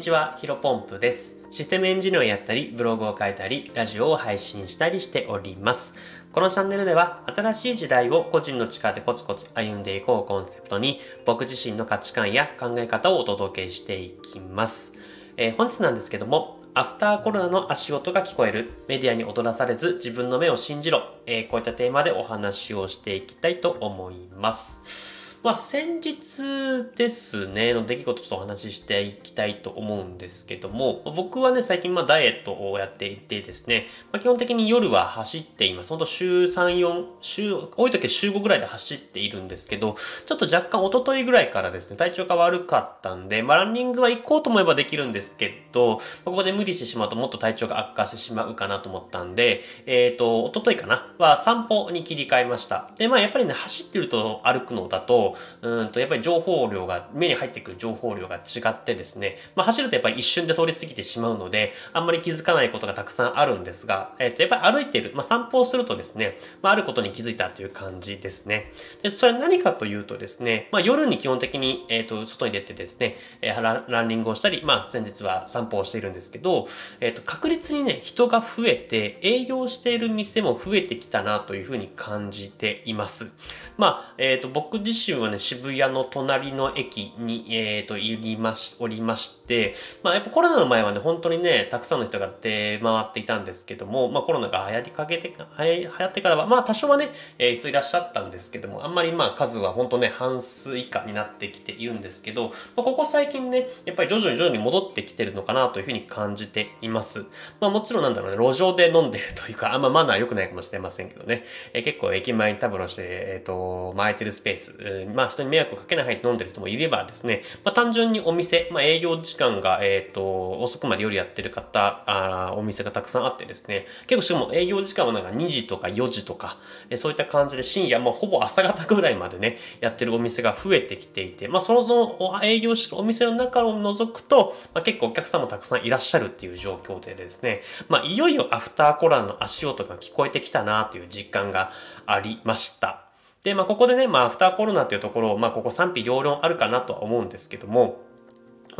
にちは、ヒロポンプです。システムエンジニアをやったり、ブログを書いたり、ラジオを配信したりしております。このチャンネルでは、新しい時代を個人の力でコツコツ歩んでいこうコンセプトに、僕自身の価値観や考え方をお届けしていきます。えー、本日なんですけども、アフターコロナの足音が聞こえる、メディアに踊らされず自分の目を信じろ、えー、こういったテーマでお話をしていきたいと思います。まあ、先日ですね、の出来事ちょっとお話ししていきたいと思うんですけども、僕はね、最近まあダイエットをやっていてですね、まあ、基本的に夜は走っています。ほんと週3、4、週、多い時は週5ぐらいで走っているんですけど、ちょっと若干一昨日ぐらいからですね、体調が悪かったんで、まあ、ランニングは行こうと思えばできるんですけど、ここで無理してしまうともっと体調が悪化してしまうかなと思ったんで、えっ、ー、と、一昨日かなは散歩に切り替えました。で、まあやっぱりね、走ってると歩くのだと、うんと、やっぱり情報量が、目に入ってくる情報量が違ってですね、まあ、走るとやっぱり一瞬で通り過ぎてしまうので、あんまり気づかないことがたくさんあるんですが、えっ、ー、と、やっぱり歩いている、まあ、散歩をするとですね、まあ、あることに気づいたという感じですね。で、それは何かというとですね、まあ、夜に基本的に、えっ、ー、と、外に出てですね、えー、ラランニングをしたり、まあ、先日は散歩をしているんですけど、えっ、ー、と、確実にね、人が増えて、営業している店も増えてきたなというふうに感じています。まあ、えっ、と、僕自身はね、渋谷の隣の駅に、えっ、ー、と、いりまし、おりまして、まあ、やっぱコロナの前はね、本当にね、たくさんの人が出回っていたんですけども、まあ、コロナが流行りかけて、流行ってからは、まあ、多少はね、えー、人いらっしゃったんですけども、あんまりまあ、数は本当ね、半数以下になってきているんですけど、まあ、ここ最近ね、やっぱり徐々に徐々に戻ってきてるのかなというふうに感じています。まあ、もちろんなんだろうね、路上で飲んでるというか、あんまマナー良くないかもしれませんけどね、えー、結構駅前にタブロして、えっ、ー、と、巻いてるスペース、えー、まあ、人に迷惑をかけない範囲で飲んでる人もいればですね、まあ、単純にお店、まあ、営業時間が、えっ、ー、と、遅くまで夜やってる方あ、お店がたくさんあってですね、結構しかも営業時間はなんか2時とか4時とか、えそういった感じで深夜、まあ、ほぼ朝方ぐらいまでね、やってるお店が増えてきていて、まあ、その営業してるお店の中を覗くと、まあ、結構お客さんもたくさんいらっしゃるっていう状況でですね、まあ、いよいよアフターコロナの足音が聞こえてきたなという実感がありました。で、まあ、ここでね、まあ、アフターコロナっていうところ、まあ、ここ賛否両論あるかなとは思うんですけども、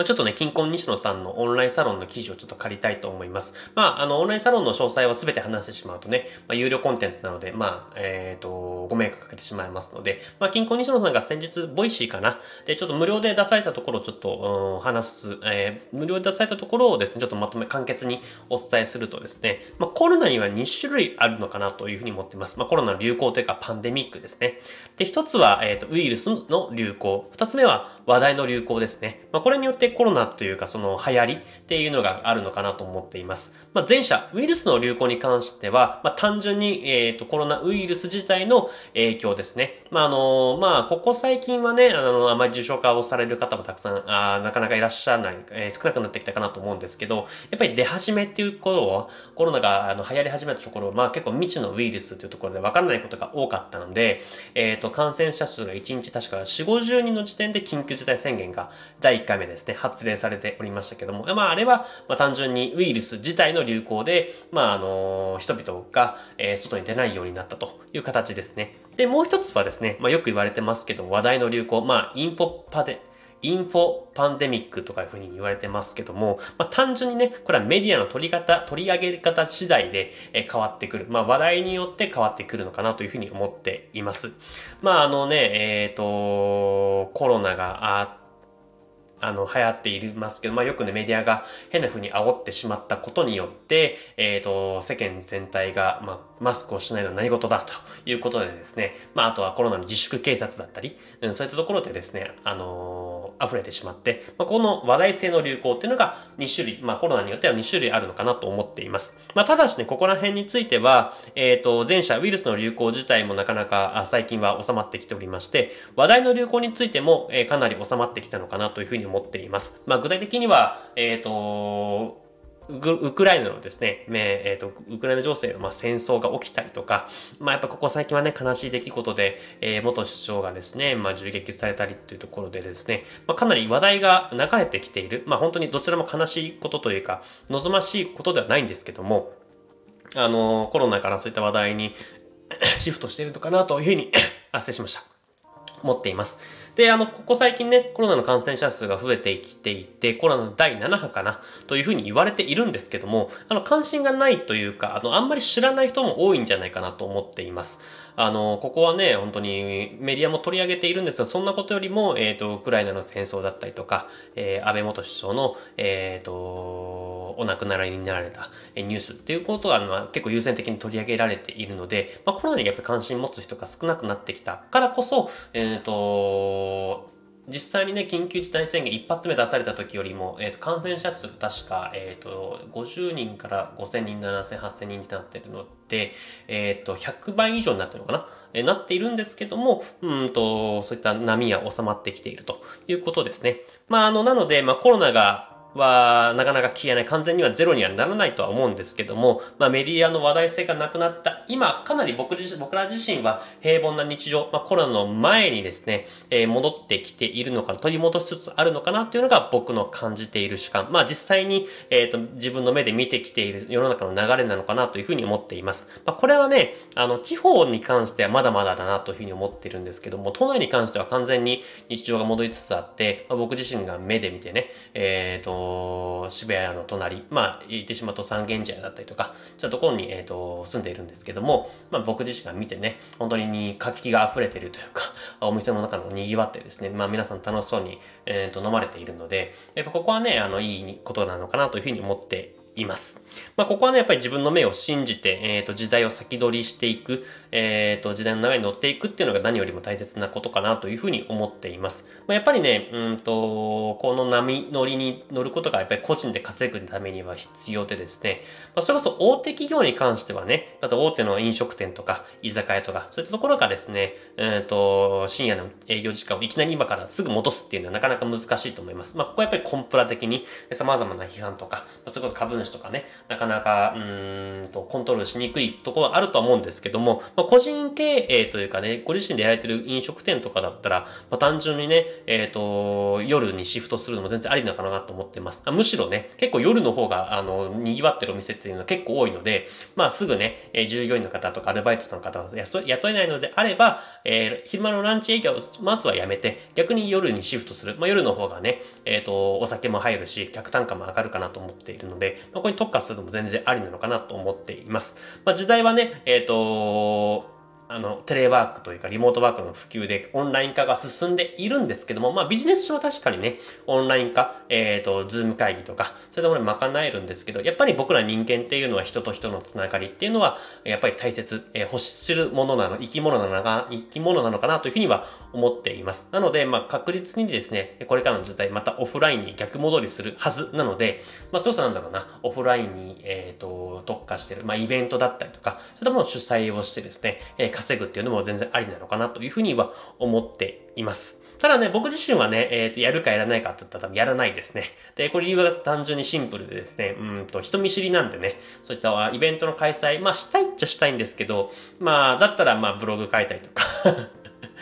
まあ、ちょっとね、キンコン西野さんのオンラインサロンの記事をちょっと借りたいと思います。まあ、あの、オンラインサロンの詳細は全て話してしまうとね、まあ、有料コンテンツなので、まあ、えっ、ー、と、ご迷惑かけてしまいますので、まあ、キンコン西野さんが先日、ボイシーかな？で、ちょっと無料で出されたところをちょっと、うん、話す、えー、無料で出されたところをですね、ちょっとまとめ、簡潔にお伝えするとですね、まあ、コロナには2種類あるのかなというふうに思ってます。まあ、コロナの流行というかパンデミックですね。で、一つは、えっ、ー、と、ウイルスの流行。二つ目は話題の流行ですね。まあ、これによってコロナというかその流行りっていうのがあるのかなと思っています。まあ、前者、ウイルスの流行に関しては、まあ、単純に、えっ、ー、と、コロナウイルス自体の影響ですね。まあ、あのまあ、ここ最近はね、あの、あまり重症化をされる方もたくさん、あなかなかいらっしゃらない、えー、少なくなってきたかなと思うんですけど、やっぱり出始めっていうことを、コロナがあの流行り始めたところ、まあ、結構未知のウイルスというところで分からないことが多かったので、えっ、ー、と、感染者数が1日確か4、50人の時点で緊急事態宣言が第1回目ですね、発令されておりましたけども、まあ、あれは、まあ、単純にウイルス自体の流行で、まあ、あの、人々が、えー、外に出ないようになったという形ですね。で、もう一つはですね、まあ、よく言われてますけど、話題の流行、まあ、インポパデ、インフォパンデミックとかいうふうに言われてますけども、まあ、単純にね、これはメディアの取り方、取り上げ方次第で変わってくる。まあ、話題によって変わってくるのかなというふうに思っています。まあ、あのね、えっ、ー、と、コロナがあって、あの、流行っていますけど、まあよくね、メディアが変な風に煽ってしまったことによって、えっ、ー、と、世間全体が、まあ、マスクをしないのは何事だということでですね、まああとはコロナの自粛警察だったり、うん、そういったところでですね、あのー、溢れてしまって、まあ、この話題性の流行っていうのが2種類、まあコロナによっては2種類あるのかなと思っています。まあただしね、ここら辺については、えっ、ー、と、前者ウイルスの流行自体もなかなか最近は収まってきておりまして、話題の流行についても、え、かなり収まってきたのかなというふうに思っています。まあ、具体的には、えっ、ー、と、ウクライナのですね、えーと、ウクライナ情勢の、ま、戦争が起きたりとか、まあ、やっぱここ最近はね、悲しい出来事で、えー、元首相がですね、まあ、銃撃されたりっていうところでですね、まあ、かなり話題が流れてきている、まあ、本当にどちらも悲しいことというか、望ましいことではないんですけども、あの、コロナからそういった話題に シフトしているのかなというふうに あ、失礼しました。思っています。で、あの、ここ最近ね、コロナの感染者数が増えてきていて、コロナの第7波かな、というふうに言われているんですけども、あの、関心がないというか、あの、あんまり知らない人も多いんじゃないかなと思っています。あの、ここはね、本当にメディアも取り上げているんですが、そんなことよりも、えっ、ー、と、ウクライナの戦争だったりとか、えー、安倍元首相の、えっ、ー、と、お亡くなりになられたニュースっていうことは、まあ、結構優先的に取り上げられているので、まあ、コロナにやっぱり関心持つ人が少なくなってきたからこそ、えっ、と、実際にね、緊急事態宣言一発目出された時よりも、え、ー、と、感染者数確か、えっ、ー、と、50人から5000人、7000、8000人になってるので、えっ、ー、と、100倍以上になってるのかな？えなっているんですけども、うんと、そういった波は収まってきているということですね。まあ、あの、なので、まあ、コロナがはなかなか消えない、完全にはゼロにはならないとは思うんですけども、まあメディアの話題性がなくなった今、かなり僕自身僕ら自身は平凡な日常、まあコロナの前にですね、えー、戻ってきているのか、取り戻しつつあるのかなというのが僕の感じている主観。まあ実際に、えっ、ー、と、自分の目で見てきている世の中の流れなのかなというふうに思っています。まあこれはね、あの、地方に関してはまだまだだなというふうに思っているんですけども、都内に関しては完全に日常が戻りつつあって、まあ、僕自身が目で見てね、えっ、ー、と、渋谷の隣、まあ、言ってしまうと三軒茶屋だったりとか、そういうところに、えっ、ー、と、住んでいるんですけども、まあ、僕自身が見てね、本当に活気が溢れているというか、お店の中の賑わってですね、まあ、皆さん楽しそうに、えっ、ー、と、飲まれているので、やっぱここはね、あの、いいことなのかなというふうに思っています。まあ、ここはね、やっぱり自分の目を信じて、えっ、ー、と、時代を先取りしていく、えっ、ー、と、時代の流れに乗っていくっていうのが何よりも大切なことかなというふうに思っています。まあ、やっぱりね、うんと、この波乗りに乗ることがやっぱり個人で稼ぐためには必要でですね、まあ、それこそ大手企業に関してはね、あと大手の飲食店とか、居酒屋とか、そういったところがですね、うんと、深夜の営業時間をいきなり今からすぐ戻すっていうのはなかなか難しいと思います。まあ、ここはやっぱりコンプラ的に様々な批判とかま、それこそ株主とかね、なかなか、うんと、コントロールしにくいところはあるとは思うんですけども、まあ、個人経営というかね、ご自身でやられてる飲食店とかだったら、まあ、単純にね、えっ、ー、と、夜にシフトするのも全然ありなのかなと思ってます。むしろね、結構夜の方が、あの、賑わってるお店っていうのは結構多いので、まあ、すぐね、え従業員の方とかアルバイトの方を雇えないのであれば、えー、昼間のランチ営業をまずはやめて、逆に夜にシフトする。まあ、夜の方がね、えっ、ー、と、お酒も入るし、客単価も上がるかなと思っているので、まあ、ここに特化するのも全然ありなのかなと思っています。まあ、時代はね、えっ、ー、とあの、テレワークというかリモートワークの普及でオンライン化が進んでいるんですけども、まあビジネス上は確かにね、オンライン化、えっ、ー、と、ズーム会議とか、そういったものに賄えるんですけど、やっぱり僕ら人間っていうのは人と人のつながりっていうのは、やっぱり大切、えー、欲するものなの、生き物なのか、生き物なのかなというふうには思っています。なので、まあ確実にですね、これからの時代またオフラインに逆戻りするはずなので、まあそうしたなんだろうな、オフラインに、えっ、ー、と、特化してる、まあイベントだったりとか、そういったものを主催をしてですね、え稼ぐっていうのも全然ありなのかなというふうには思っています。ただね、僕自身はね、えっ、ー、と、やるかやらないかって言ったら多分やらないですね。で、これ理由は単純にシンプルでですね、うんと、人見知りなんでね、そういったイベントの開催、まあしたいっちゃしたいんですけど、まあ、だったらまあブログ書いたりとか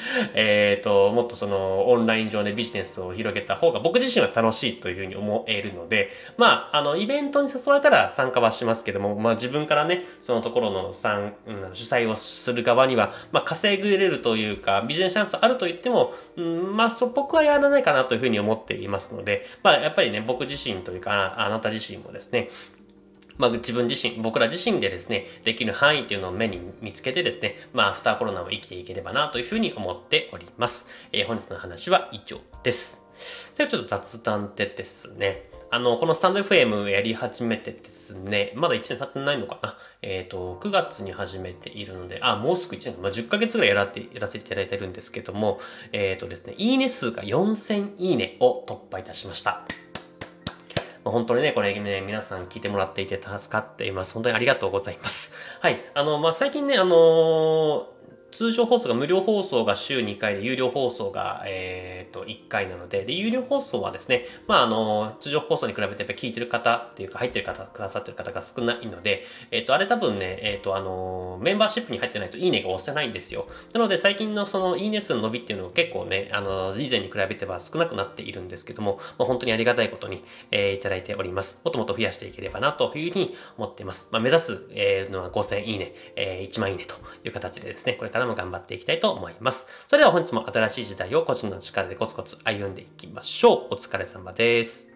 えっと、もっとそのオンライン上でビジネスを広げた方が僕自身は楽しいというふうに思えるので、まあ、あの、イベントに誘われたら参加はしますけども、まあ自分からね、そのところの参、うん、主催をする側には、まあ稼ぐれるというか、ビジネスチャンスあると言っても、うん、まあそ、僕はやらないかなというふうに思っていますので、まあやっぱりね、僕自身というか、あなた自身もですね、まあ、自分自身、僕ら自身でですね、できる範囲っていうのを目に見つけてですね、まあ、アフターコロナを生きていければなというふうに思っております。えー、本日の話は以上です。ではちょっと雑談でですね、あの、このスタンド FM やり始めてですね、まだ1年経ってないのかな。えっ、ー、と、9月に始めているので、あ、もうすぐ1年、まあ、10ヶ月ぐらいやらって、やらせていただいてるんですけども、えっ、ー、とですね、いいね数が4000いいねを突破いたしました。本当にね、これね、皆さん聞いてもらっていて助かっています。本当にありがとうございます。はい。あの、まあ、最近ね、あのー通常放送が無料放送が週2回で、有料放送が、えっ、ー、と、1回なので、で、有料放送はですね、まあ、あの、通常放送に比べてやっぱ聞いてる方っていうか、入ってる方、くださってる方が少ないので、えっ、ー、と、あれ多分ね、えっ、ー、と、あの、メンバーシップに入ってないといいねが押せないんですよ。なので、最近のその、いいね数の伸びっていうのは結構ね、あの、以前に比べては少なくなっているんですけども、まあ、本当にありがたいことに、えー、いただいております。もっともっと増やしていければな、というふうに思っています。まあ、目指す、えー、のは5000いいね、えー、1万いいねという形でですね、これからも頑張っていきたいと思います。それでは本日も新しい時代を個人の力でコツコツ歩んでいきましょう。お疲れ様です。